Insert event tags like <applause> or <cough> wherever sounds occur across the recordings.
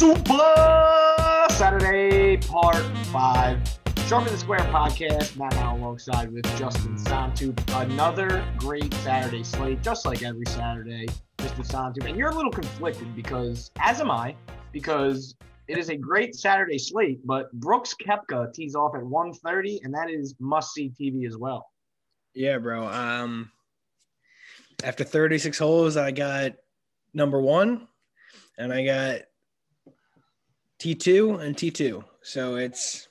Super Saturday, part five. Sharp and the Square podcast. Matt now alongside with Justin Santu. Another great Saturday slate, just like every Saturday, Mr. Santu. And you're a little conflicted because, as am I, because it is a great Saturday slate, but Brooks Koepka tees off at 1.30, and that is must-see TV as well. Yeah, bro. Um, after 36 holes, I got number one, and I got T2 and T2. So it's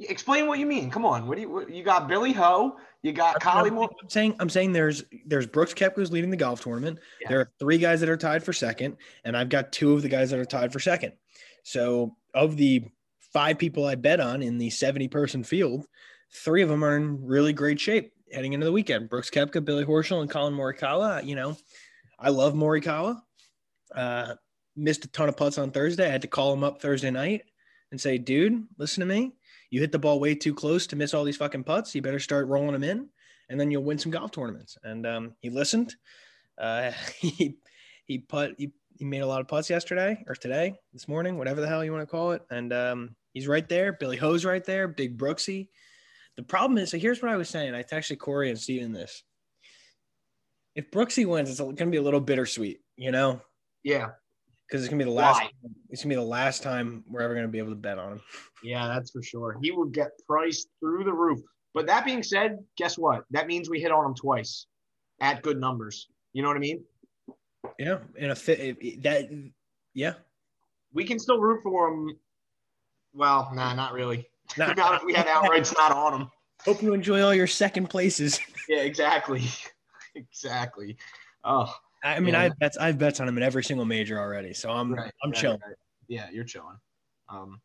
Explain what you mean. Come on. What do you what, you got? Billy Ho. You got Collymore. I'm saying I'm saying there's there's Brooks Koepka who's leading the golf tournament. Yeah. There are three guys that are tied for second, and I've got two of the guys that are tied for second. So of the five people I bet on in the 70 person field, three of them are in really great shape heading into the weekend. Brooks Koepka, Billy Horschel, and Collin Morikawa. You know, I love Morikawa. Uh, missed a ton of putts on Thursday. I had to call him up Thursday night and say, dude, listen to me. You hit the ball way too close to miss all these fucking putts. You better start rolling them in, and then you'll win some golf tournaments. And um, he listened. Uh, <laughs> he he put he, he made a lot of putts yesterday or today, this morning, whatever the hell you want to call it. And um, he's right there. Billy Ho's right there. Big Brooksy. The problem is, so here's what I was saying. I texted Corey and Steven this. If Brooksy wins, it's going to be a little bittersweet, you know, Yeah. Because it's going to be the last. Why? It's to be the last time we're ever going to be able to bet on him. <laughs> Yeah, that's for sure. He will get priced through the roof. But that being said, guess what? That means we hit on him twice at good numbers. You know what I mean? Yeah, in a fit that. Yeah, We can still root for him. Well, nah, not really. <laughs> Nah. not if we had outrights not on him. Hope you enjoy all your second places. Yeah, exactly. <laughs> exactly. Oh, I mean, Yeah. I've bets I've bets on him in every single major already, so I'm right. I'm right, chilling. right. Yeah, you're chilling. Um,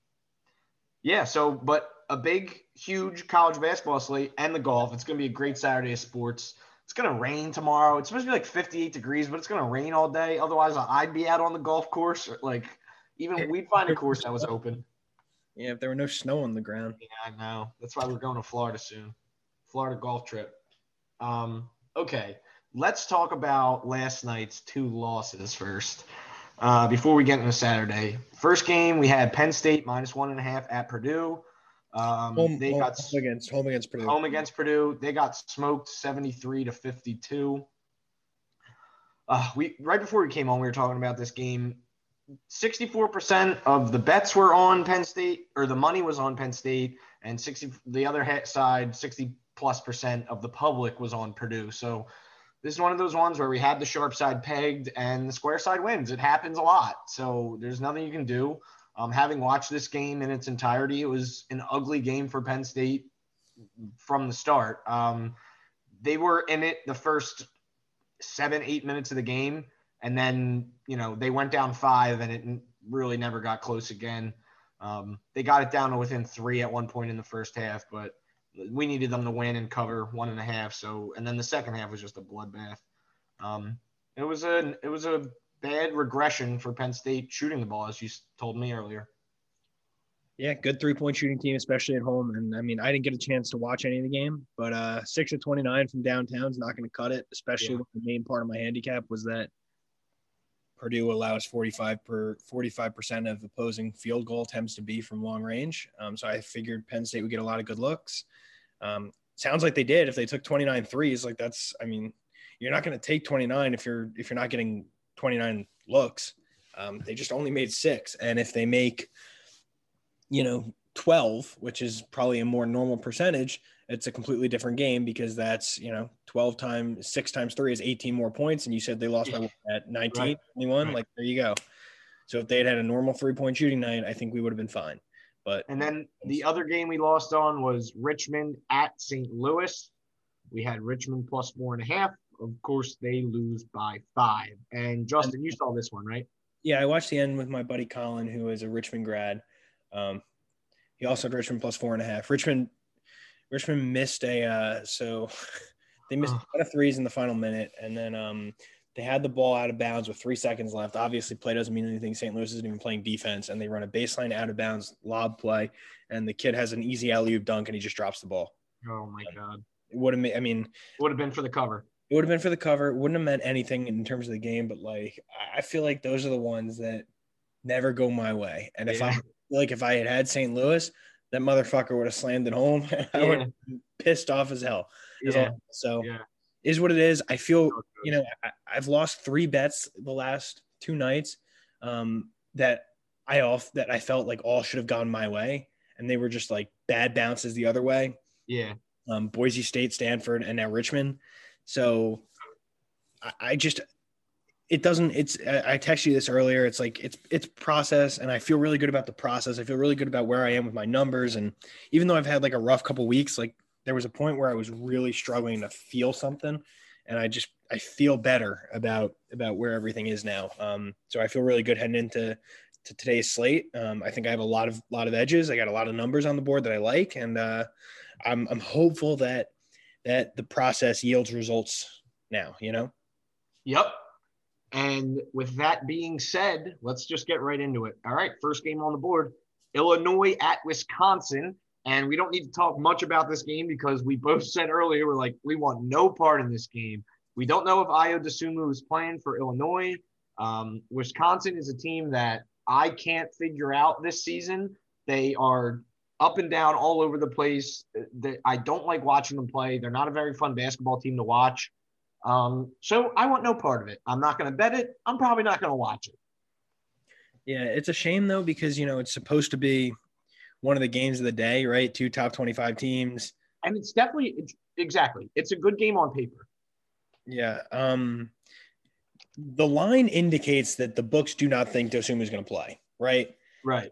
yeah. So, but a big, huge college basketball slate and the golf. It's going to be a great Saturday of sports. It's going to rain tomorrow. It's supposed to be like 58 degrees, but it's going to rain all day. Otherwise, I'd be out on the golf course. Or like, even we'd find a course that was open. Yeah, if there were no snow on the ground. Yeah, I know. That's why we're going to Florida soon. Florida golf trip. Um, okay, let's talk about last night's two losses first. Uh, before we get into Saturday, first game we had Penn State minus one and a half at Purdue. Um, Home, they home got against home against Purdue. home against Purdue. They got smoked 73 to 52. Uh, we right before we came on, we were talking about this game. 64% of the bets were on Penn State, or the money was on Penn State, and 60 the other side, 60 plus percent of the public was on Purdue. So this is one of those ones where we had the sharp side pegged and the square side wins. It happens a lot. So there's nothing you can do. Um, having watched this game in its entirety, it was an ugly game for Penn State from the start. Um, they were in it the first seven, eight minutes of the game, and then you know they went down five, and it really never got close again. Um, they got it down to within three at one point in the first half, but we needed them to win and cover one and a half. So, and then the second half was just a bloodbath. Um, it was a it was a bad regression for Penn State shooting the ball, as you told me earlier. Yeah, good three point shooting team, especially at home. And I mean, I didn't get a chance to watch any of the game, but uh, six of 29 from downtown is not going to cut it, especially Yeah. when the main part of my handicap was that Purdue allows 45 per 45% of opposing field goal attempts to be from long range. Um, so I figured Penn State would get a lot of good looks. Um, sounds like they did. If they took 29 threes, like that's, I mean, you're not going to take 29 if you're if you're not getting 29 looks. Um, they just only made six, and if they make you know 12 which is probably a more normal percentage it's a completely different game because that's you know 12 times 6 times 3 is 18 more points and you said they lost by at 19 Right. 21 Right. like there you go so if they had had a normal three point shooting night i think we would have been fine but And then the other game we lost on was Richmond at St. Louis. We had Richmond plus four and a half. Of course, they lose by five. And Justin, you saw this one, right? yeah i watched the end with my buddy colin who is a richmond grad um, he also had richmond plus four and a half richmond richmond missed a uh, so <laughs> they missed Oh. a lot of threes in the final minute and then um, they had the ball out of bounds with three seconds left obviously play doesn't mean anything st louis isn't even playing defense and they run a baseline out of bounds lob play and the kid has an easy alley oop dunk and he just drops the ball Oh my God. it would have made i mean Would have been for the cover. It would have been for the cover. It wouldn't have meant anything in terms of the game, but like I feel like those are the ones that never go my way. And if Yeah. I like if I had had St. Louis, that motherfucker would have slammed it home. <laughs> I would have been pissed off as hell. Yeah. So Yeah. is what it is. I feel you know I, I've lost three bets the last two nights um, that I off that I felt like all should have gone my way, and they were just like bad bounces the other way. Yeah. Um, Boise State, Stanford, and now Richmond. So I, I just it doesn't. It's I texted you this earlier. It's like it's it's process, and I feel really good about the process. I feel really good about where I am with my numbers, and even though I've had like a rough couple weeks, like there was a point where I was really struggling to feel something, and I just I feel better about about where everything is now. Um, so I feel really good heading into to today's slate. Um, I think I have a lot of lot of edges. I got a lot of numbers on the board that I like, and uh, I'm I'm hopeful that that the process yields results now. You know. Yep. And with that being said, let's just get right into it. All right, first game on the board Illinois at Wisconsin. And we don't need to talk much about this game because we both said earlier, we're like, we want no part in this game. We don't know if Ayo Dosumu is playing for Illinois. Um, Wisconsin is a team that I can't figure out this season. They are up and down all over the place. I don't like watching them play. They're not a very fun basketball team to watch. Um, so I want no part of it. I'm not going to bet it. I'm probably not going to watch it. Yeah, it's a shame though because you know it's supposed to be one of the games of the day, right? Two top twenty-five teams. And it's definitely it's, exactly. It's a good game on paper. Yeah. Um, the line indicates that the books do not think Dosumu is going to play, right? Right.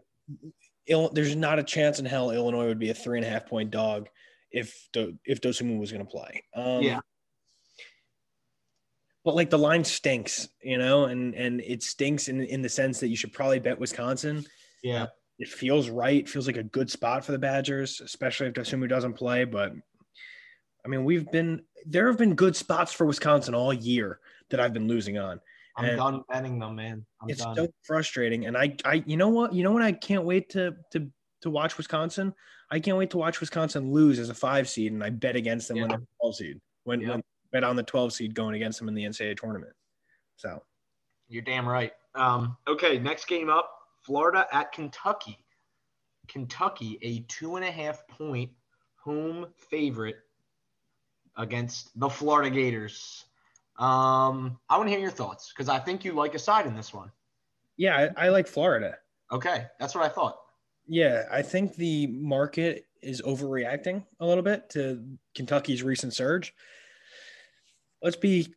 Il- there's not a chance in hell Illinois would be a three and a half point dog if Do- if Dosumu was going to play. Um, Yeah. But like the line stinks, you know, and and it stinks in in the sense that you should probably bet Wisconsin. Yeah. It feels right. Feels like a good spot for the Badgers, especially if Dosumu doesn't play. But I mean, we've been there have been good spots for Wisconsin all year that I've been losing on. I'm And- done betting them, man. I'm it's done. so frustrating. And I, I, you know what, you know what, I can't wait to to to watch Wisconsin. I can't wait to watch Wisconsin lose as a five seed, and I bet against them when they're a seed. When, Yeah. when bet on the twelve seed going against them in the NCAA tournament. So You're damn right. Um, okay, next game up Florida at Kentucky. Kentucky, a two and a half point home favorite against the Florida Gators. Um, I want to hear your thoughts because I think you like a side in this one. yeah, I, I like Florida. Okay, that's what I thought. Yeah, I think the market is overreacting a little bit to Kentucky's recent surge. Let's be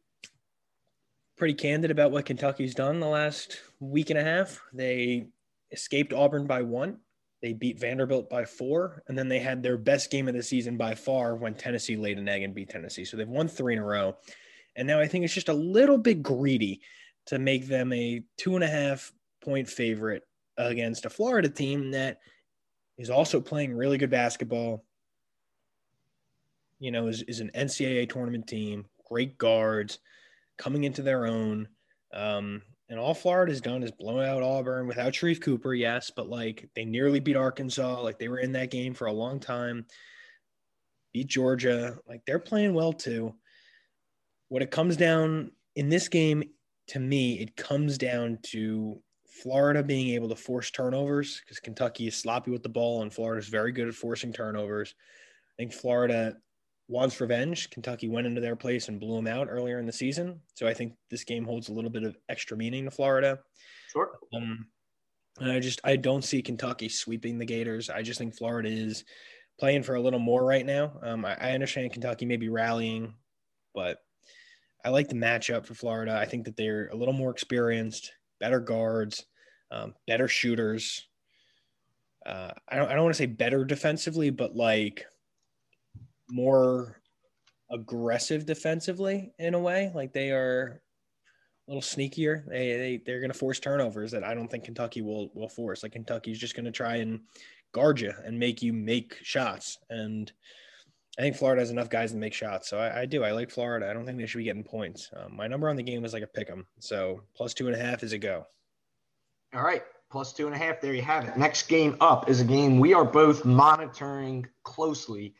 pretty candid about what Kentucky's done the last week and a half. They escaped Auburn by one. They beat Vanderbilt by four, and then they had their best game of the season by far when Tennessee laid an egg and beat Tennessee. So they've won three in a row. And now I think it's just a little bit greedy to make them a two and a half point favorite against a Florida team that is also playing really good basketball. You know, is, is an NCAA tournament team, great guards, coming into their own. Um, and all Florida's done is blow out Auburn without Sharife Cooper, yes, but like they nearly beat Arkansas. Like they were in that game for a long time. Beat Georgia. Like they're playing well too. What it comes down in this game, to me, it comes down to Florida being able to force turnovers because Kentucky is sloppy with the ball and Florida is very good at forcing turnovers. I think Florida wants revenge. Kentucky went into their place and blew them out earlier in the season. So I think this game holds a little bit of extra meaning to Florida. Sure. Um, and I just I don't see Kentucky sweeping the Gators. I just think Florida is playing for a little more right now. Um, I, I understand Kentucky may be rallying, but I like the matchup for Florida. I think that they're a little more experienced, better guards, um, better shooters. Uh, I don't I don't want to say better defensively, but like more aggressive defensively in a way. Like they are a little sneakier. They they they're going to force turnovers that I don't think Kentucky will will force. Like Kentucky's just going to try and guard you and make you make shots. And I think Florida has enough guys to make shots. So I, I do. I like Florida. I don't think they should be getting points. Um, my number on the game is like a pick 'em. So plus two and a half is a go. All right, plus two and a half. There you have it. Next game up is a game we are both monitoring closely.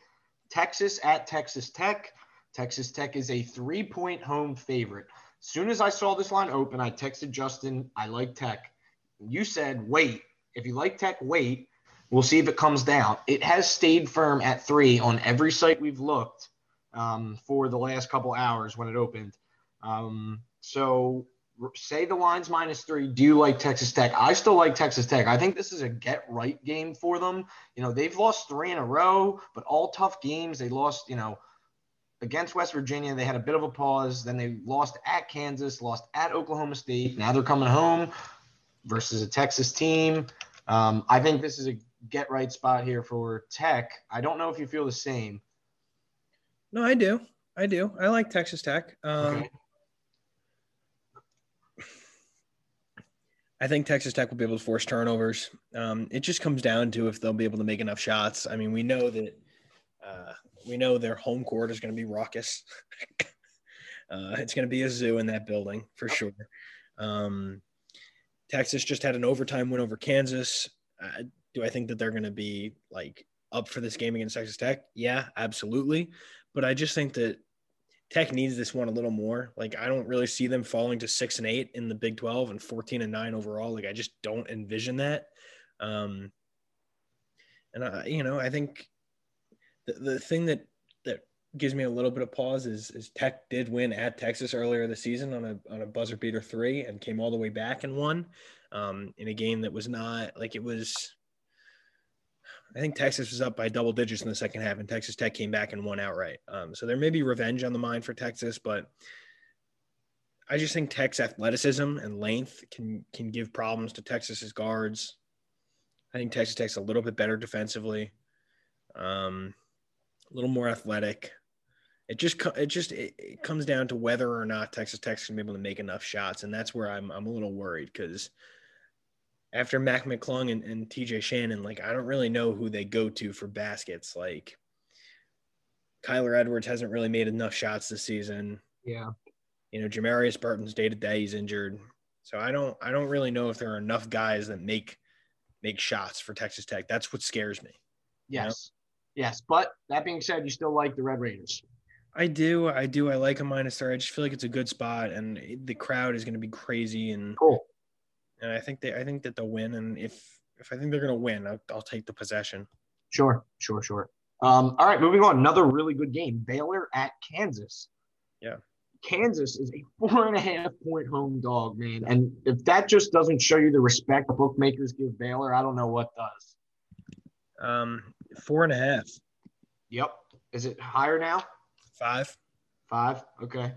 Texas at Texas Tech. Texas Tech is a three point home favorite. As soon as I saw this line open, I texted Justin, I like Tech. You said, wait. If you like Tech, wait. We'll see if it comes down. It has stayed firm at three on every site we've looked um, for the last couple hours when it opened. Um, so say the line's minus three. Do you like Texas Tech? I still like Texas Tech. I think this is a get right game for them. You know, they've lost three in a row, but all tough games. They lost, you know, against West Virginia. They had a bit of a pause. Then they lost at Kansas, lost at Oklahoma State. Now they're coming home versus a Texas team. Um, I think this is a get right spot here for Tech. I don't know if you feel the same. No, I do. I do. I like Texas Tech. Um, okay. I think Texas Tech will be able to force turnovers. Um, it just comes down to if they'll be able to make enough shots. I mean, we know that uh, we know their home court is going to be raucous. <laughs> uh, it's going to be a zoo in that building for sure. Um, Texas just had an overtime win over Kansas. Uh, do I think that they're going to be like up for this game against Texas Tech? Yeah, absolutely. But I just think that Tech needs this one a little more. Like I don't really see them falling to six and eight in the Big Twelve and fourteen and nine overall. Like I just don't envision that. Um, and I, you know, I think the, the thing that that gives me a little bit of pause is is Tech did win at Texas earlier this season on a on a buzzer beater three and came all the way back and won um, in a game that was not like it was I think Texas was up by double digits in the second half, and Texas Tech came back and won outright. Um, so there may be revenge on the mind for Texas, but I just think Tech's athleticism and length can can give problems to Texas's guards. I think Texas Tech's a little bit better defensively, um, a little more athletic. It just it just it, it comes down to whether or not Texas Tech's gonna be able to make enough shots, and that's where I'm I'm a little worried because after Mac McClung and, and TJ Shannon, like I don't really know who they go to for baskets. Like Kyler Edwards hasn't really made enough shots this season. Yeah. You know, Jamarius Burton's day to day he's injured. So I don't I don't really know if there are enough guys that make make shots for Texas Tech. That's what scares me. Yes. You know? Yes. But that being said, you still like the Red Raiders. I do. I do. I like a minus three. I just feel like it's a good spot and the crowd is going to be crazy and cool and I think they I think that they'll win. And if if I think they're going to win, I'll, I'll, take the possession. Sure, sure, sure. Um, all right, moving on. Another really good game. Baylor at Kansas. Yeah. Kansas is a <laughs> four and a half point home dog, man. And if that just doesn't show you the respect bookmakers give Baylor, I don't know what does. Um, four and a half. Yep. Is it higher now? Five. Five. Okay.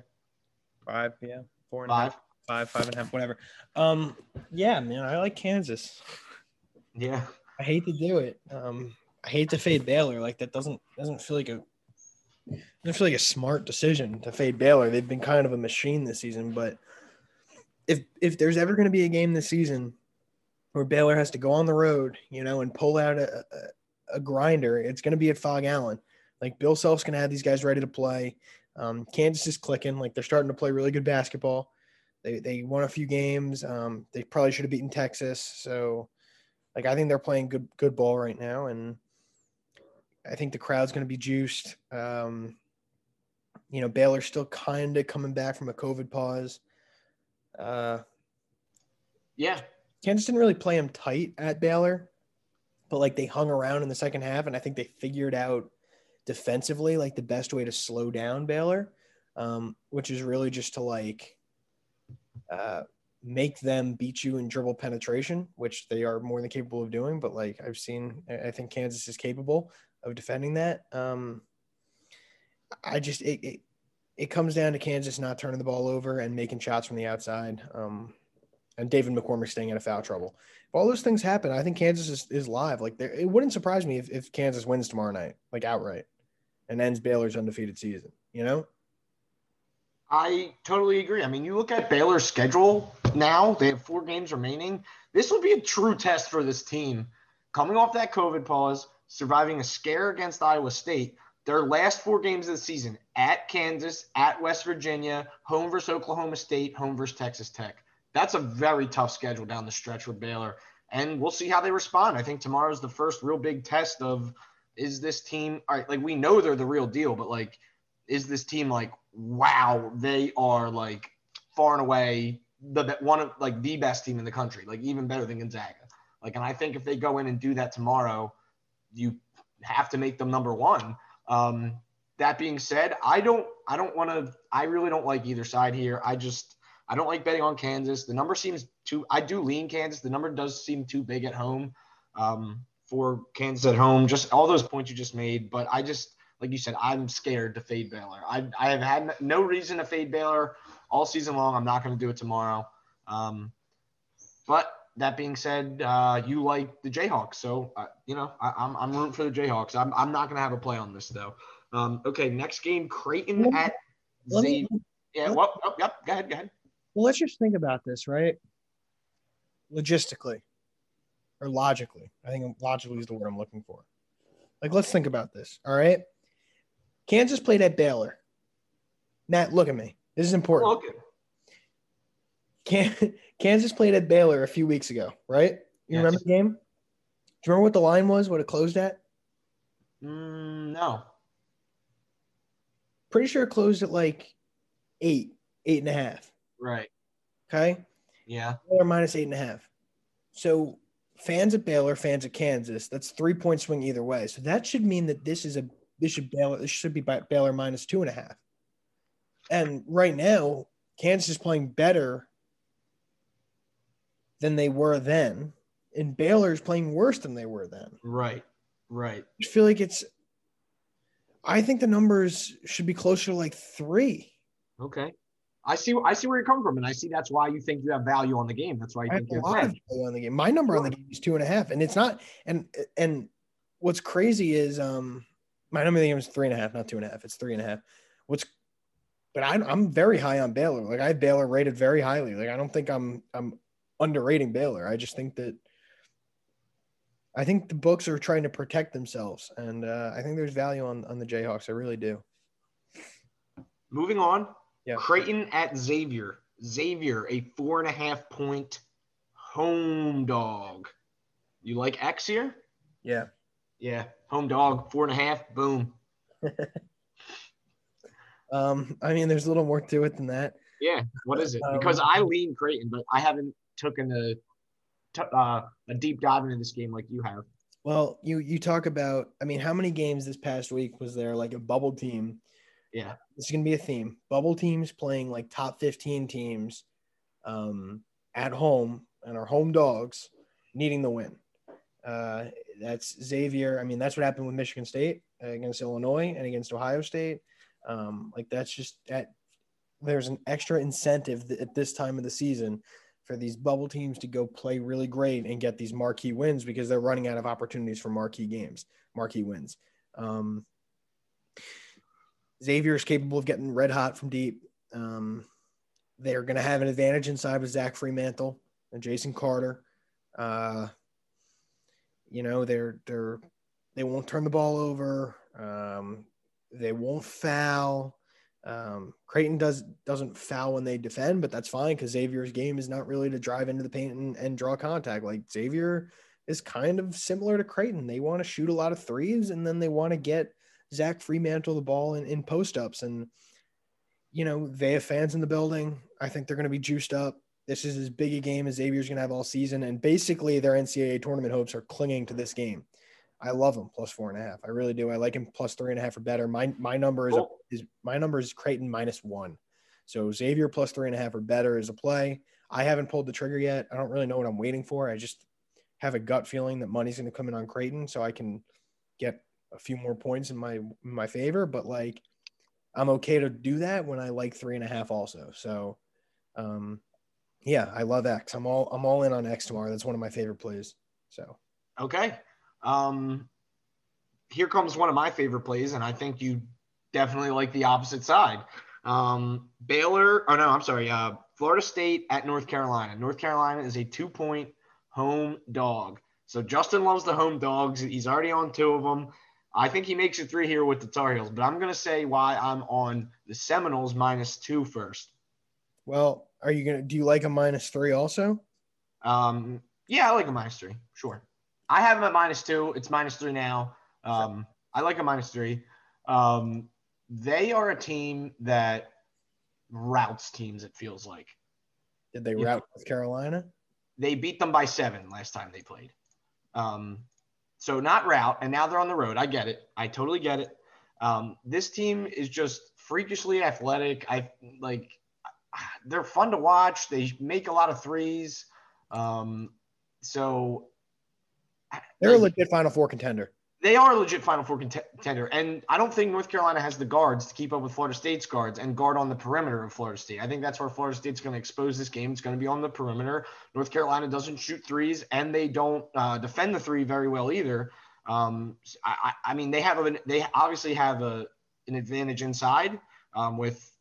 Five. Yeah. Four and Five. Five, five and a half, whatever. Um, yeah, man, I like Kansas. Yeah, I hate to do it. Um, I hate to fade Baylor. Like that doesn't doesn't feel like a doesn't feel like a smart decision to fade Baylor. They've been kind of a machine this season, but if if there's ever going to be a game this season where Baylor has to go on the road, you know, and pull out a, a, a grinder, it's going to be at Phog Allen. Like Bill Self's going to have these guys ready to play. Um, Kansas is clicking. Like they're starting to play really good basketball. They they won a few games. Um, they probably should have beaten Texas. So, like I think they're playing good good ball right now, and I think the crowd's going to be juiced. Um, you know, Baylor's still kind of coming back from a COVID pause. Uh, yeah, Kansas didn't really play them tight at Baylor, but like they hung around in the second half, and I think they figured out defensively like the best way to slow down Baylor, um, which is really just to like uh, make them beat you in dribble penetration, which they are more than capable of doing. But like I've seen, I think Kansas is capable of defending that. Um, I just it, it, it comes down to Kansas not turning the ball over and making shots from the outside. Um, and David McCormack staying out of foul trouble. If all those things happen, I think Kansas is, is live. Like it wouldn't surprise me if, if Kansas wins tomorrow night, like outright, and ends Baylor's undefeated season. You know? I totally agree. I mean, you look at Baylor's schedule now, they have four games remaining. This will be a true test for this team. Coming off that COVID pause, surviving a scare against Iowa State, their last four games of the season at Kansas, at West Virginia, home versus Oklahoma State, home versus Texas Tech. That's a very tough schedule down the stretch with Baylor. And we'll see how they respond. I think tomorrow's the first real big test of is this team all right, like we know they're the real deal, but like is this team like, wow, they are like far and away the one of like the best team in the country, like even better than Gonzaga. Like, and I think if they go in and do that tomorrow, you have to make them number one. Um, that being said, I don't, I don't want to, I really don't like either side here. I just, I don't like betting on Kansas. The number seems too, I do lean Kansas. The number does seem too big at home um, for Kansas at home. Just all those points you just made. But I just, like you said, I'm scared to fade Baylor. I, I have had no reason to fade Baylor all season long. I'm not going to do it tomorrow. Um, but that being said, uh, you like the Jayhawks, so uh, you know I, am I'm, I'm rooting for the Jayhawks. I'm I'm not going to have a play on this though. Um, okay, next game, Creighton at Xavier. Yeah, well, oh, yep. Go ahead, go ahead. Well, let's just think about this, right? Logistically, or logically. I think logically is the word I'm looking for. Like, let's think about this. All right. Kansas played at Baylor. Matt, look at me. This is important. Can- <laughs> Kansas played at Baylor a few weeks ago, right? You yes. remember the game? Do you remember what the line was? What it closed at? Mm, no. Pretty sure it closed at like eight, eight and a half. Right. Okay. Yeah. Or minus eight and a half. So fans at Baylor, fans at Kansas, that's three point swing either way. So that should mean that this is a this should bail. this should be Baylor minus two and a half. And right now, Kansas is playing better than they were then, and Baylor is playing worse than they were then. Right. Right. I feel like it's. I think the numbers should be closer to like three. Okay. I see. I see where you're coming from, and I see that's why you think you have value on the game. That's why you I think you're value on the game. My number sure. on the game is two and a half, and it's not. And and what's crazy is um my number of the game is three and a half, not two and a half. It's three and a half. What's but I'm I'm very high on Baylor. Like I have Baylor rated very highly. Like I don't think I'm I'm underrating Baylor. I just think that I think the books are trying to protect themselves, and uh, I think there's value on on the Jayhawks. I really do. Moving on, yeah. Creighton at Xavier. Xavier, a four and a half point home dog. You like X here? Yeah. Yeah. Home dog, four and a half. Boom. <laughs> um, I mean, there's a little more to it than that. Yeah. What is it? Um, because I lean Creighton, but I haven't taken a uh, a deep dive into this game like you have. Well, you you talk about. I mean, how many games this past week was there like a bubble team yeah. This is going to be a theme. Bubble teams playing like top 15 teams um, at home and our home dogs needing the win. Uh, that's Xavier. I mean, that's what happened with Michigan State against Illinois and against Ohio State. Um, like that's just that there's an extra incentive at this time of the season for these bubble teams to go play really great and get these marquee wins because they're running out of opportunities for marquee games, marquee wins. Um, Xavier is capable of getting red hot from deep. Um, they're going to have an advantage inside with Zach Freemantle and Jason Carter. Uh, you know, they're they're they won't turn the ball over. Um, they won't foul. Um, Creighton does doesn't foul when they defend, but that's fine because Xavier's game is not really to drive into the paint and, and draw contact. Like Xavier is kind of similar to Creighton. They want to shoot a lot of threes and then they want to get Zach Freemantle the ball in, in post ups. And, you know, they have fans in the building. I think they're going to be juiced up. This is as big a game as Xavier's going to have all season. And basically, their NCAA tournament hopes are clinging to this game. I love him plus four and a half. I really do. I like him plus three and a half or better. My my number is, a, is my number is Creighton minus one. So Xavier plus three and a half or better is a play. I haven't pulled the trigger yet. I don't really know what I'm waiting for. I just have a gut feeling that money's going to come in on Creighton, so I can get a few more points in my in my favor, but like I'm okay to do that when I like three and a half also. So um yeah, I love X. I'm all I'm all in on X tomorrow. That's one of my favorite plays. So okay. Um here comes one of my favorite plays, and I think you definitely like the opposite side. Um Baylor, oh no, I'm sorry, uh Florida State at North Carolina. North Carolina is a two point home dog. So Justin loves the home dogs. He's already on two of them. I think he makes it three here with the Tar Heels, but I'm going to say why I'm on the Seminoles minus two first. Well, are you going to, do you like a minus three also? Um, yeah, I like a minus three. Sure. I have him at minus two. It's minus three now. Um, I like a minus three. Um, they are a team that routes teams. It feels like Did they route North Carolina? they beat them by seven last time they played. Um, so not route, and now they're on the road. I get it. I totally get it. Um, this team is just freakishly athletic. I like. They're fun to watch. They make a lot of threes. Um, so They're a legit Final Four contender. they are a legit Final Four contender, and I don't think North Carolina has the guards to keep up with Florida State's guards and guard on the perimeter of Florida State. I think that's where Florida State's going to expose this game. It's going to be on the perimeter. North Carolina doesn't shoot threes, and they don't uh, defend the three very well either. Um, I, I mean, they have a, they obviously have a an advantage inside um, with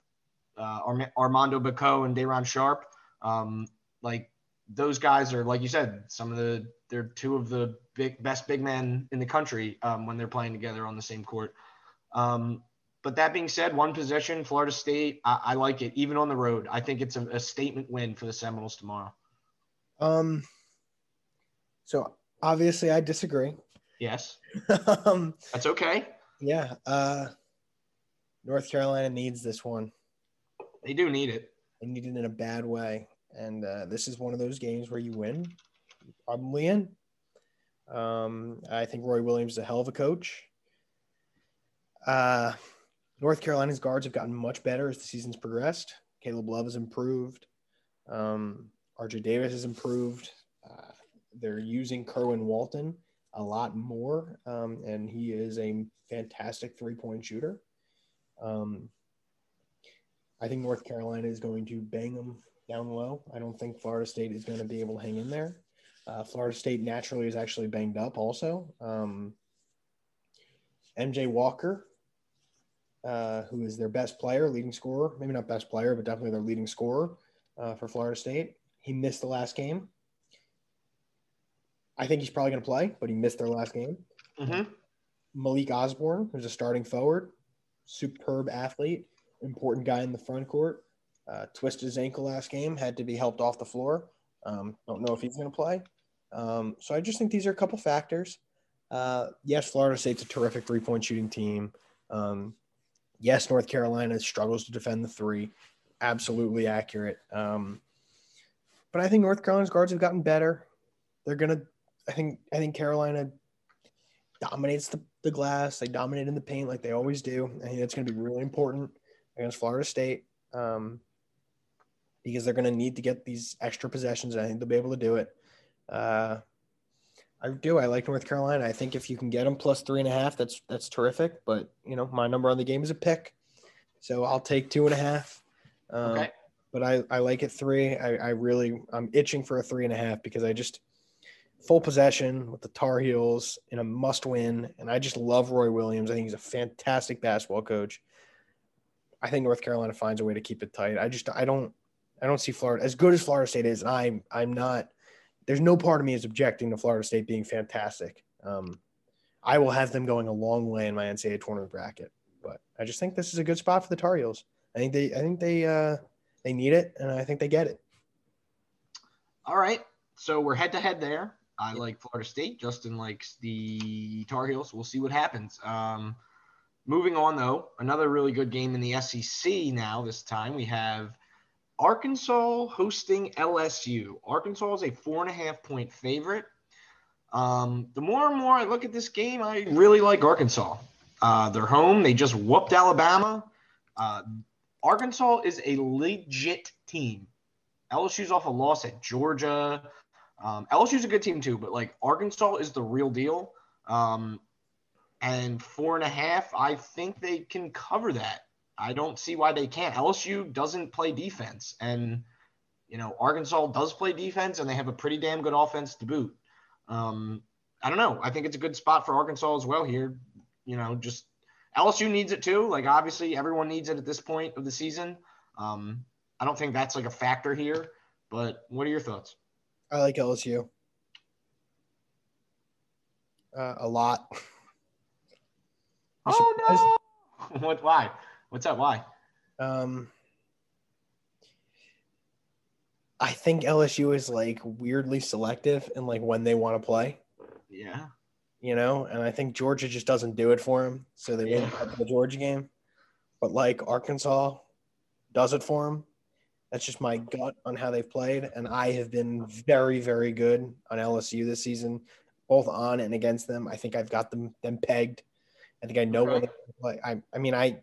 uh, Arm- Armando Bacot and Day'Ron Sharpe. Um, like those guys are, like you said, some of the they're two of the big best big men in the country um, when they're playing together on the same court. Um, but that being said, one possession, Florida State, I, I like it even on the road. I think it's a, a statement win for the Seminoles tomorrow. Um, so obviously I disagree. Yes, <laughs> um, that's okay. yeah. Uh, North Carolina needs this one. They do need it. They need it in a bad way, and uh, this is one of those games where you win, probably in. Um, I think Roy Williams is a hell of a coach. Uh, North Carolina's guards have gotten much better as the season's progressed. Caleb Love has improved. Um, RJ Davis has improved. Uh, they're using Kerwin Walton a lot more, um, and he is a fantastic three point shooter. Um, I think North Carolina is going to bang them down low. I don't think Florida State is going to be able to hang in there. Uh, Florida State naturally is actually banged up also. Um, MJ Walker, uh, who is their best player, leading scorer, maybe not best player, but definitely their leading scorer uh, for Florida State. He missed the last game. I think he's probably going to play, but he missed their last game. hmm Malik Osborne, who's a starting forward, superb athlete, important guy in the front court. Uh, twisted his ankle last game, had to be helped off the floor. Um, don't know if he's going to play. Um, so I just think these are a couple factors. Uh, yes, Florida State's a terrific three point shooting team. Um, yes, North Carolina struggles to defend the three. Absolutely accurate. Um, but I think North Carolina's guards have gotten better. They're gonna. I think. I think Carolina dominates the, the glass. They dominate in the paint like they always do. I think that's going to be really important against Florida State um, because they're going to need to get these extra possessions. And I think they'll be able to do it. Uh, I do. I like North Carolina. I think if you can get them plus three and a half, that's that's terrific. But you know, my number on the game is a pick, so I'll take two and a half. Um, Okay. But I, I like it three. I, I really I'm itching for a three and a half because I just full possession with the Tar Heels in a must win. And I just love Roy Williams. I think he's a fantastic basketball coach. I think North Carolina finds a way to keep it tight. I just I don't I don't see Florida as good as Florida State is. And I'm I'm not. There's no part of me is objecting to Florida State being fantastic. Um, I will have them going a long way in my NCAA tournament bracket, but I just think this is a good spot for the Tar Heels. I think they I think they uh, they need it, and I think they get it. All right. So we're head to head there. I like Florida State. Justin likes the Tar Heels. We'll see what happens. Um, moving on, though, another really good game in the SEC now. This time we have Arkansas hosting LSU. Arkansas is a four and a half point favorite. Um, the more and more I look at this game, I really like Arkansas. Uh, they're home. They just whooped Alabama. Uh, Arkansas is a legit team. LSU's off a loss at Georgia. Um, LSU's a good team too, but like Arkansas is the real deal. Um, and four and a half, I think they can cover that. I don't see why they can't. LSU doesn't play defense, and you know Arkansas does play defense, and they have a pretty damn good offense to boot. Um, I don't know. I think it's a good spot for Arkansas as well here. You know, just LSU needs it too. Like obviously everyone needs it at this point of the season. Um, I don't think that's like a factor here. But what are your thoughts? I like LSU uh, a lot. <laughs> Oh no! <laughs> what? Why? What's that? Why? Um, I think LSU is like weirdly selective in like when they want to play, Yeah. you know, and I think Georgia just doesn't do it for them. So they win Yeah. the Georgia game. but like Arkansas does it for them. That's just my gut on how they've played, and I have been very, very good on LSU this season, both on and against them. I think I've got them them pegged. I think I know okay. what like. I I mean I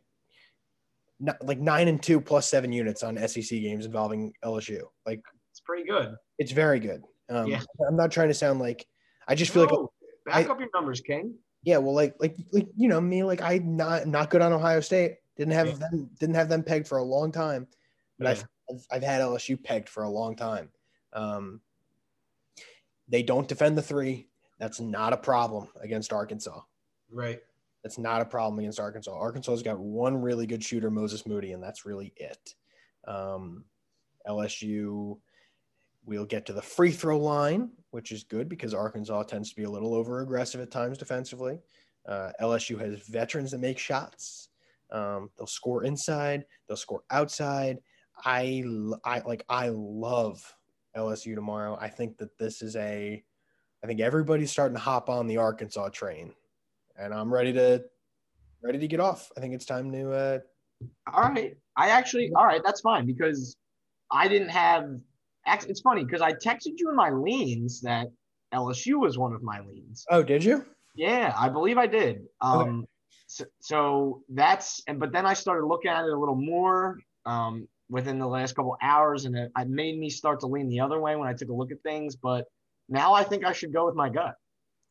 not, like nine and two plus seven units on SEC games involving LSU. Like it's pretty good. It's very good. Um, yeah. I'm not trying to sound like I just feel no, like back I, up your numbers, King. Yeah, well, like like like you know me, like I not not good on Ohio State. Didn't have yeah. them didn't have them pegged for a long time, but yeah. I've, I've, I've had LSU pegged for a long time. Um, they don't defend the three. That's not a problem against Arkansas. Right. That's not a problem against Arkansas. Arkansas's got one really good shooter, Moses Moody, and that's really it. Um, LSU We'll get to the free throw line, which is good because Arkansas tends to be a little over aggressive at times defensively. Uh, LSU has veterans that make shots. Um, they'll score inside, they'll score outside. I, I like, I love LSU tomorrow. I think that this is a, I think everybody's starting to hop on the Arkansas train, and I'm ready to, ready to get off. I think it's time to. Uh, all right, I actually, all right, that's fine because I didn't have it's funny because I texted you in my leans that LSU was one of my leans. Oh, did you? Yeah, I believe I did. Um, okay. so, so, that's and but then I started looking at it a little more um, within the last couple hours, and it, it made me start to lean the other way when I took a look at things. But now I think I should go with my gut.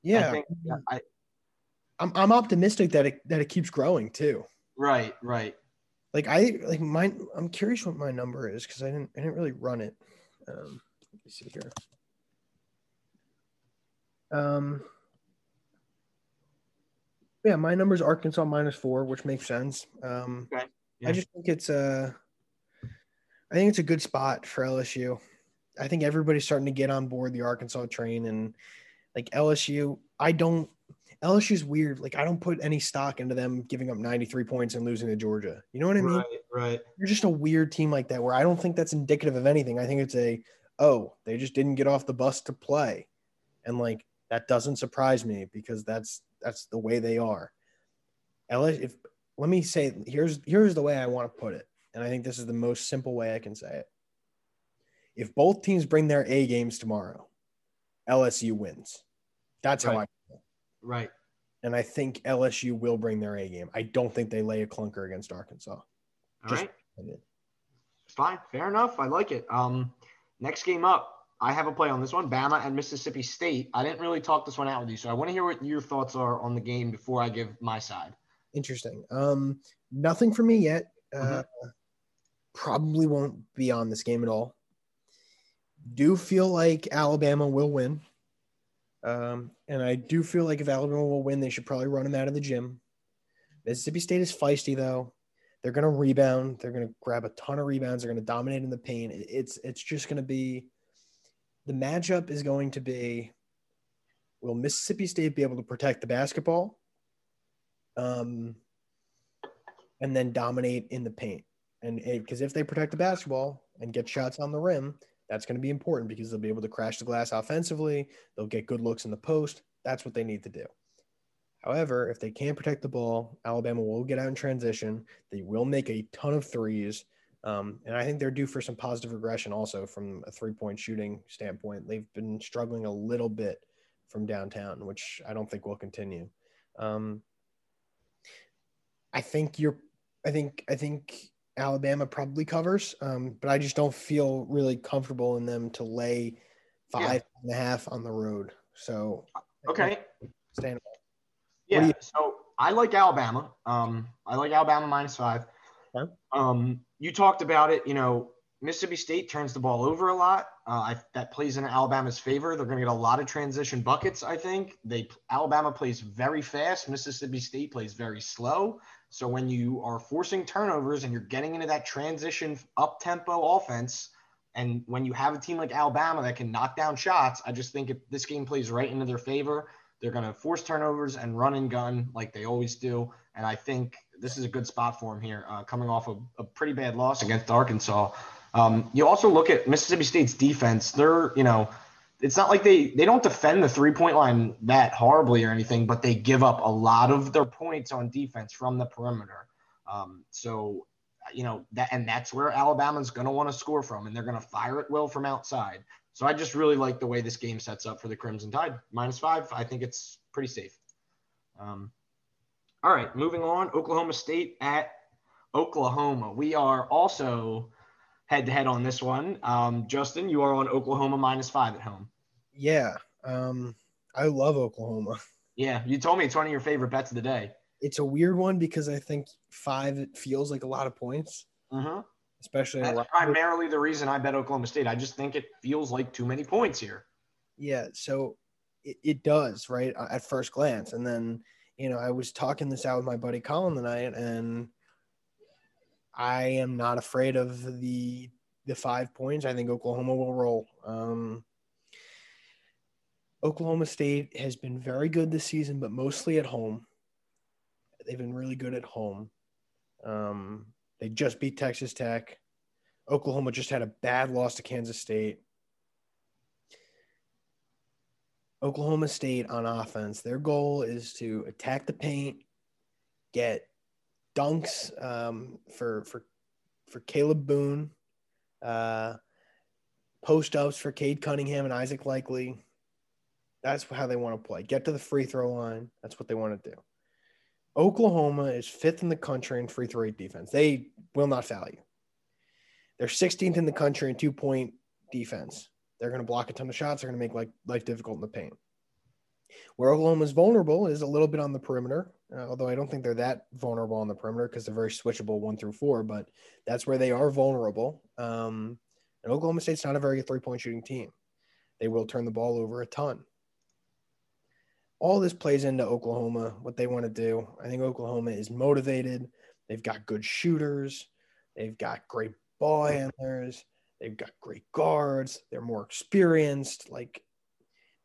Yeah, I think, I, I'm I'm optimistic that it that it keeps growing too. Right, right. Like I like mine. I'm curious what my number is because I didn't I didn't really run it. Um, let me see here. Um, yeah, my number is Arkansas minus four, which makes sense. Um, okay. yeah. I just think it's a, I think it's a good spot for LSU. I think everybody's starting to get on board the Arkansas train, and like LSU, I don't. LSU's weird. Like I don't put any stock into them giving up 93 points and losing to Georgia. You know what I mean? Right, right. You're just a weird team like that where I don't think that's indicative of anything. I think it's a oh, they just didn't get off the bus to play. And like that doesn't surprise me because that's that's the way they are. LSU if let me say here's here's the way I want to put it. And I think this is the most simple way I can say it. If both teams bring their A games tomorrow, LSU wins. That's right. how I Right. And I think LSU will bring their A game. I don't think they lay a clunker against Arkansas. All Just right. Fine. Fair enough. I like it. Um, next game up, I have a play on this one, Bama and Mississippi State. I didn't really talk this one out with you, so I want to hear what your thoughts are on the game before I give my side. Interesting. Um, nothing for me yet. Uh, mm-hmm. Probably won't be on this game at all. Do feel like Alabama will win. Um, and I do feel like if Alabama will win, they should probably run him out of the gym. Mississippi State is feisty though. They're going to rebound. They're going to grab a ton of rebounds. They're going to dominate in the paint. It's it's just going to be the matchup is going to be will Mississippi State be able to protect the basketball? Um, and then dominate in the paint. And because if they protect the basketball and get shots on the rim, that's going to be important because they'll be able to crash the glass offensively. They'll get good looks in the post. That's what they need to do. However, if they can't protect the ball, Alabama will get out in transition. They will make a ton of threes. Um, and I think they're due for some positive regression also from a three point shooting standpoint. They've been struggling a little bit from downtown, which I don't think will continue. Um, I think you're, I think, I think Alabama probably covers, um, but I just don't feel really comfortable in them to lay five yeah. and a half on the road. So okay, stand. Yeah, so I like Alabama. Um, I like Alabama minus five. Okay. Um, you talked about it. You know, Mississippi State turns the ball over a lot. Uh, I, that plays in Alabama's favor. They're going to get a lot of transition buckets. I think they Alabama plays very fast. Mississippi State plays very slow. So when you are forcing turnovers and you're getting into that transition up tempo offense, and when you have a team like Alabama that can knock down shots, I just think if this game plays right into their favor. They're going to force turnovers and run and gun like they always do. And I think this is a good spot for them here, uh, coming off a, a, pretty bad loss against Arkansas. Um, you also look at Mississippi State's defense. They're, you know, it's not like they they don't defend the three point line that horribly or anything, but they give up a lot of their points on defense from the perimeter. Um, so, you know, that and that's where Alabama's going to want to score from, and they're going to fire at will from outside. So I just really like the way this game sets up for the Crimson Tide. Minus five, I think it's pretty safe. Um, all right, moving on. Oklahoma State at Oklahoma. We are also head to head on this one. Um, Justin, you are on Oklahoma minus five at home. Yeah. Um, I love Oklahoma. <laughs> Yeah, you told me it's one of your favorite bets of the day. It's a weird one because I think five feels like a lot of points, Mm-hmm. especially in a That's lot- primarily the reason I bet Oklahoma State. I just think it feels like too many points here. Yeah, so it, it does, right? uh, At first glance. And then, you know, I was talking this out with my buddy Colin tonight, and I am not afraid of the the five points. I think Oklahoma will roll. Um, Oklahoma State has been very good this season, but mostly at home. They've been really good at home. Um, they just beat Texas Tech. Oklahoma just had a bad loss to Kansas State. Oklahoma State on offense, their goal is to attack the paint, get dunks um, for for for Kalib Boone, uh, post ups for Cade Cunningham and Isaac Likekele. That's how they want to play. Get to the free throw line. That's what they want to do. Oklahoma is fifth in the country in free throw rate defense. They will not foul you. They're 16th in the country in two point defense. They're going to block a ton of shots. They're going to make like life difficult in the paint. Where Oklahoma is vulnerable is a little bit on the perimeter, uh, although I don't think they're that vulnerable on the perimeter because they're very switchable one through four. But that's where they are vulnerable. Um, and Oklahoma State's not a very three point shooting team. They will turn the ball over a ton. All this plays into Oklahoma, what they want to do. I think Oklahoma is motivated. They've got good shooters. They've got great ball handlers. They've got great guards. They're more experienced. Like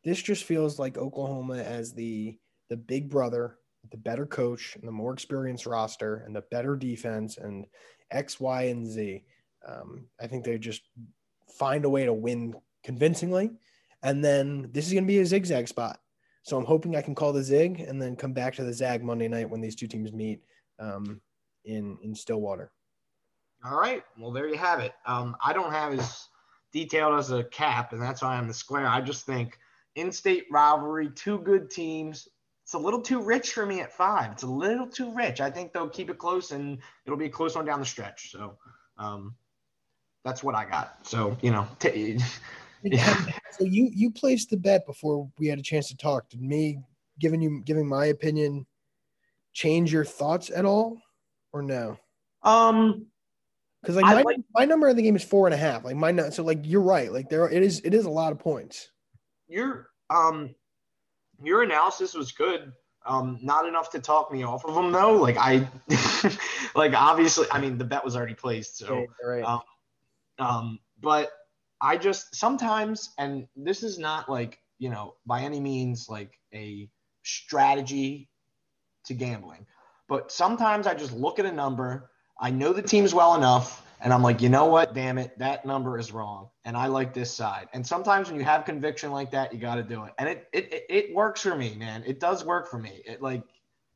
this just feels like Oklahoma as the the big brother, the better coach, and the more experienced roster, and the better defense, and X, Y, and Z. Um, I think they just find a way to win convincingly, and then this is going to be a zigzag spot. So I'm hoping I can call the zig and then come back to the zag Monday night when these two teams meet um, in in Stillwater. All right. Well, there you have it. Um, I don't have as detailed as a cap, and that's why I'm the square. I just think in-state rivalry, two good teams. It's a little too rich for me at five. It's a little too rich. I think they'll keep it close, and it'll be a close one down the stretch. So um, that's what I got. So you know, t- so you you placed the bet before we had a chance to talk. Did me giving you giving my opinion change your thoughts at all, or no? um, Because like I my, like- my number of the game is four and a half. Like my so like you're right. Like there it is it is a lot of points. your um, your analysis was good. Um, not enough to talk me off of them though. Like I, <laughs> like obviously, I mean the bet was already placed, so. Right. Um, Um, but I just sometimes, and this is not like, you know, by any means like a strategy to gambling, but sometimes I just look at a number, I know the teams well enough, and I'm like, you know what, damn it, that number is wrong. And I like this side. And sometimes when you have conviction like that, you got to do it. And it, it, it, works for me, man. It does work for me. It like,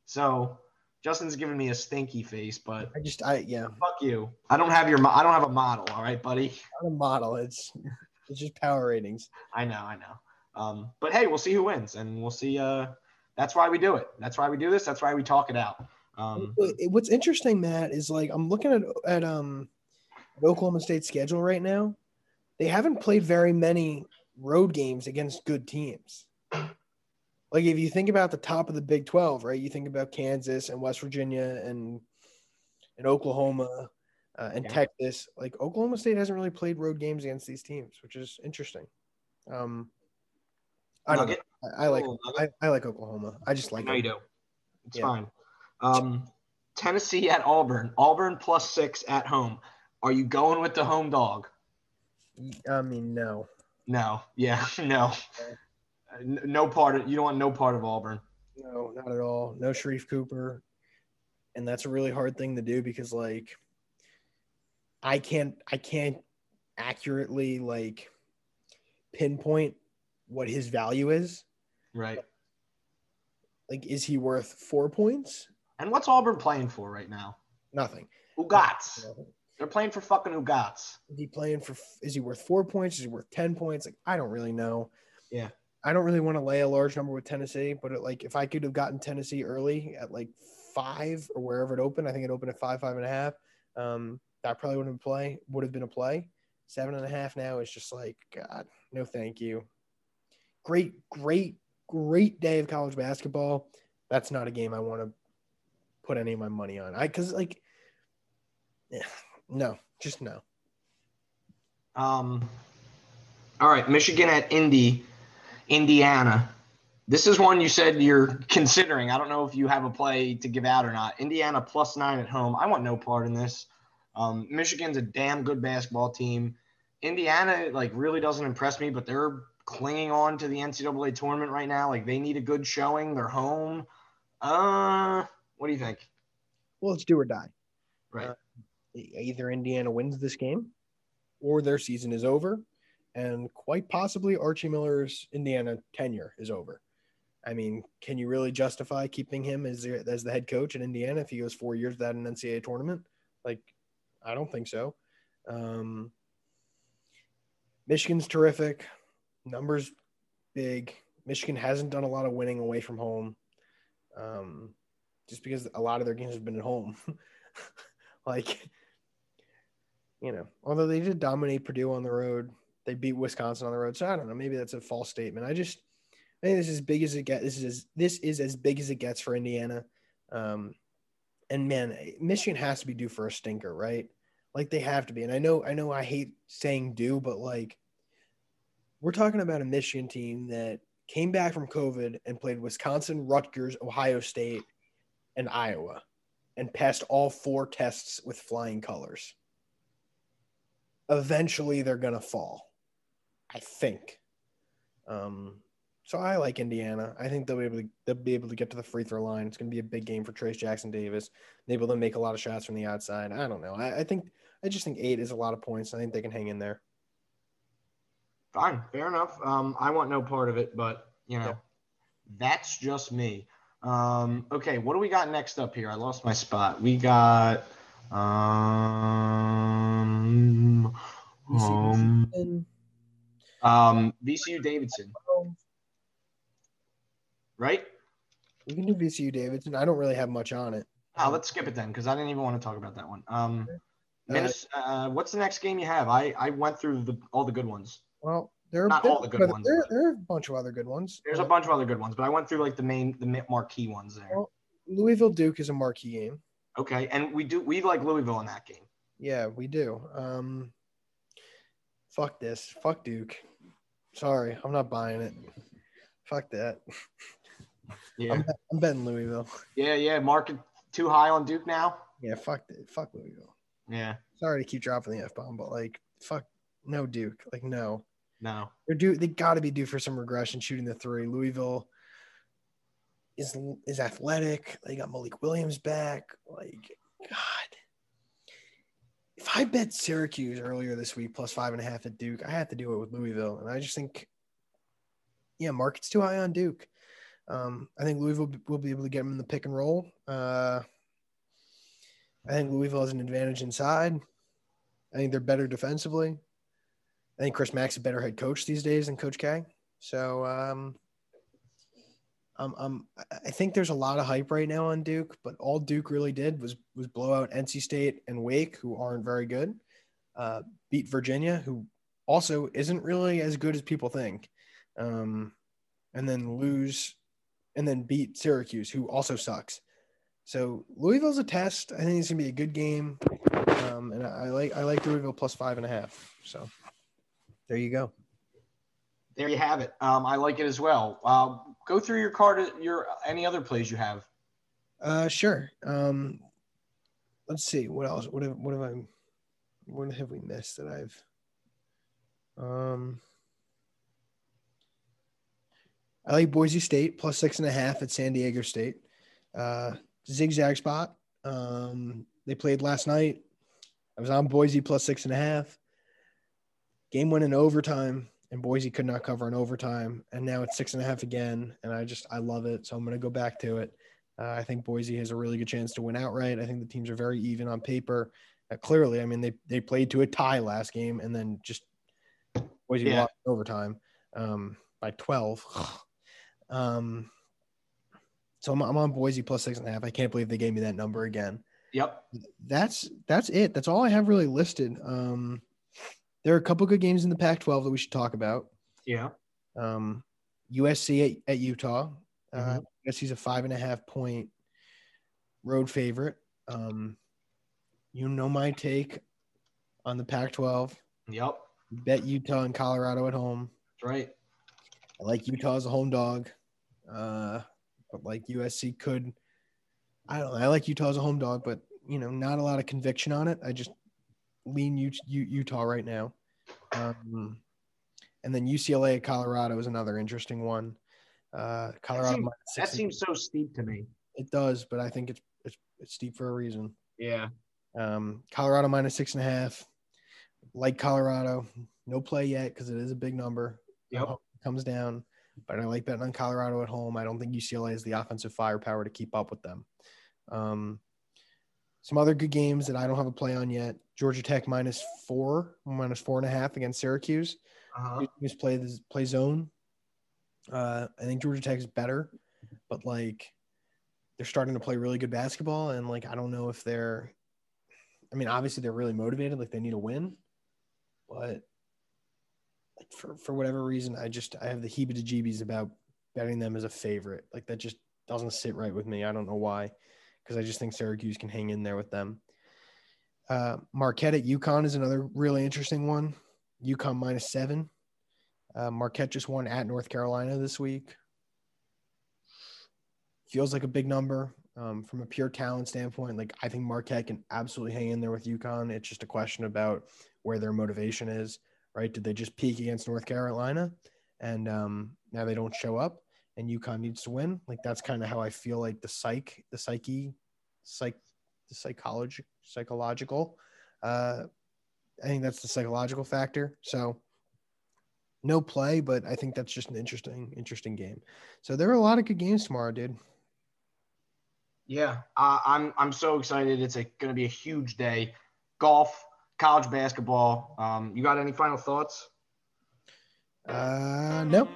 so Justin's giving me a stinky face, but I just I yeah. Fuck you. I don't have your. mo- I don't have a model. All right, buddy. Not a model. It's <laughs> it's just power ratings. I know. I know. Um, but hey, we'll see who wins, and we'll see. Uh, that's why we do it. That's why we do this. That's why we talk it out. Um, What's interesting, Matt, is like I'm looking at at um Oklahoma State's schedule right now. They haven't played very many road games against good teams. Like if you think about the top of the Big 12, right? You think about Kansas and West Virginia and and Oklahoma uh, and Yeah. Texas. Like Oklahoma State hasn't really played road games against these teams, which is interesting. Um, I don't know. I, I like I. I like Oklahoma. I just like no, you do. It's Yeah. fine. Um, Tennessee at Auburn. Auburn plus six at home. Are you going with the home dog? I mean, no. No. Yeah. <laughs> No. No part of you don't want no part of Auburn. No, not at all. No Sharife Cooper. And that's a really hard thing to do because like I can't I can't accurately like pinpoint what his value is. Right. Like is he worth 4 points? And what's Auburn playing for right now? Nothing. Ugats. They're playing for fucking Ugats. Is he playing for? Is he worth four points? Is he worth ten points? Like I don't really know. Yeah. I don't really want to lay a large number with Tennessee, but it, like if I could have gotten Tennessee early at like five or wherever it opened, I think it opened at five, five and a half. Um, that probably would have been play. Would have been a play. Seven and a half now is just like God. No, thank you. Great, great, great day of college basketball. That's not a game I want to put any of my money on. I because like, yeah, no, just no. Um, all right, Michigan at Indy, Indiana. This is one you said you're considering. I don't know if you have a play to give out or not. Indiana plus nine at home. I want no part in this. Um, Michigan's a damn good basketball team. Indiana like really doesn't impress me, but they're clinging on to the NCAA tournament right now. Like they need a good showing. They're home. Uh, what do you think? Well, it's do or die. Right. Uh, either Indiana wins this game, or their season is over, and quite possibly Archie Miller's Indiana tenure is over. I mean, can you really justify keeping him as the, as the head coach in Indiana if he goes four years without an NCAA tournament? Like, I don't think so. Um, Michigan's terrific, numbers big. Michigan hasn't done a lot of winning away from home, um, just because a lot of their games have been at home. <laughs> like, you know, although they did dominate Purdue on the road, they beat Wisconsin on the road. So I don't know. Maybe that's a false statement. I just I think this is as big as it gets. This is this is as big as it gets for Indiana. Um, and man, Michigan has to be due for a stinker, right? Like they have to be. And I know, I know, I hate saying due, but like we're talking about a Michigan team that came back from COVID and played Wisconsin, Rutgers, Ohio State, and Iowa, and passed all four tests with flying colors. Eventually, they're gonna fall. I think. Um, so I like Indiana. I think they'll be able to they'll be able to get to the free throw line. It's going to be a big game for Trayce Jackson Davis. Able to make a lot of shots from the outside. I don't know. I, I, think I just think eight is a lot of points. I think they can hang in there. Fine, fair enough. Um, I want no part of it, but you know, yeah. that's just me. Um, okay, what do we got next up here? I lost my spot. We got um, um, um VCU Davidson right? We can do VCU Davidson. I don't really have much on it. Oh, let's skip it then because I didn't even want to talk about that one. Um, Minnesota, uh, what's the next game you have? I, I went through the all the good ones. Well, there are not all the good ones. There, there, are a bunch of other good ones. There's a bunch of other good ones, but I went through like the main the marquee ones there. Well, Louisville Duke is a marquee game. Okay, and we do we like Louisville in that game. Yeah, we do. Um, fuck this. Fuck Duke. Sorry, I'm not buying it. Fuck that. Yeah. I'm, I'm betting Louisville. Yeah, yeah. Market too high on Duke now. Yeah, fuck it. Fuck Louisville. Yeah. Sorry to keep dropping the F bomb, but like fuck no Duke. Like no. No. They're due they gotta be due for some regression shooting the three. Louisville is is athletic. They got Malik Williams back. Like, God. If I bet Syracuse earlier this week plus five and a half at Duke, I have to do it with Louisville. And I just think, yeah, market's too high on Duke. Um, I think Louisville will be able to get them in the pick and roll. Uh, I think Louisville has an advantage inside. I think they're better defensively. I think Chris Mack's a better head coach these days than Coach K. So um, um, um, I think there's a lot of hype right now on Duke, but all Duke really did was was blow out NC State and Wake, who aren't very good. Uh, beat Virginia, who also isn't really as good as people think, um, and then lose and then beat Syracuse, who also sucks. So Louisville's a test. I think it's gonna be a good game, um, and I, I like I like Louisville plus five and a half. So there you go. There you have it. Um, I like it as well. Uh, go through your card. Your any other plays you have? Uh, sure. Um, let's see what else. What have what have I? What have we missed that I've? Um. I like Boise State plus six and a half at San Diego State. Uh, zigzag spot. Um, they played last night. I was on Boise plus six and a half. Game went in overtime, and Boise could not cover in overtime. And now it's six and a half again. And I just, I love it. So I'm going to go back to it. Uh, I think Boise has a really good chance to win outright. I think the teams are very even on paper. Uh, clearly, I mean they they played to a tie last game and then just Boise Yeah. lost overtime um, by twelve. <sighs> um, so I'm, I'm on Boise plus six and a half. I can't believe they gave me that number again. Yep. That's that's it. That's all I have really listed. Um, there are a couple good games in the Pac-12 that we should talk about. Yeah. Um, USC at, at Utah. Uh, Mhm. USC's a five and a half point road favorite. Um, you know my take on the Pac-12. Yep. Bet Utah and Colorado at home. That's right. I like Utah as a home dog, uh, but like USC could. I don't. know. I like Utah as a home dog, but you know, not a lot of conviction on it. I just lean U- U- Utah right now. Um, and then UCLA at Colorado is another interesting one. Uh, Colorado seems- That seems so steep to me. it does, but I think it's it's, it's steep for a reason. Yeah. Um, Colorado minus six and a half. Like Colorado, no play yet because it is a big number. Yep. comes down, but I like betting on Colorado at home. I don't think UCLA has the offensive firepower to keep up with them. Um, some other good games that I don't have a play on yet. Georgia Tech minus four, minus four and a half against Syracuse. Uh-huh. Just play this play zone. Uh, I think Georgia Tech is better, but like they're starting to play really good basketball, and like I don't know if they're. I mean, obviously they're really motivated, like they need a win, but like for for whatever reason, I just I have the heebie-jeebies about betting them as a favorite. Like that just doesn't sit right with me. I don't know why, because I just think Syracuse can hang in there with them. Uh, Marquette at UConn is another really interesting one. UConn minus seven. Uh, Marquette just won at North Carolina this week. Feels like a big number um, from a pure talent standpoint. Like I think Marquette can absolutely hang in there with UConn. It's just a question about where their motivation is, right? Did they just peak against North Carolina, and um, now they don't show up, and UConn needs to win? Like that's kind of how I feel like the psych, the psyche, psych, the psychology, psychological. Uh, I think that's the psychological factor. So no play, but I think that's just an interesting, interesting game. So there are a lot of good games tomorrow, dude. Yeah, uh, I'm I'm so excited. It's going to be a huge day. Golf, college basketball. Um, you got any final thoughts? Uh, no.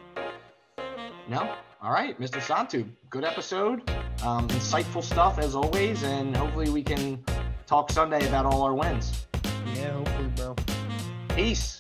No. All right, Mr. Santu. Good episode. Um, insightful stuff as always, and hopefully we can talk Sunday about all our wins. Yeah, hopefully, bro. Peace.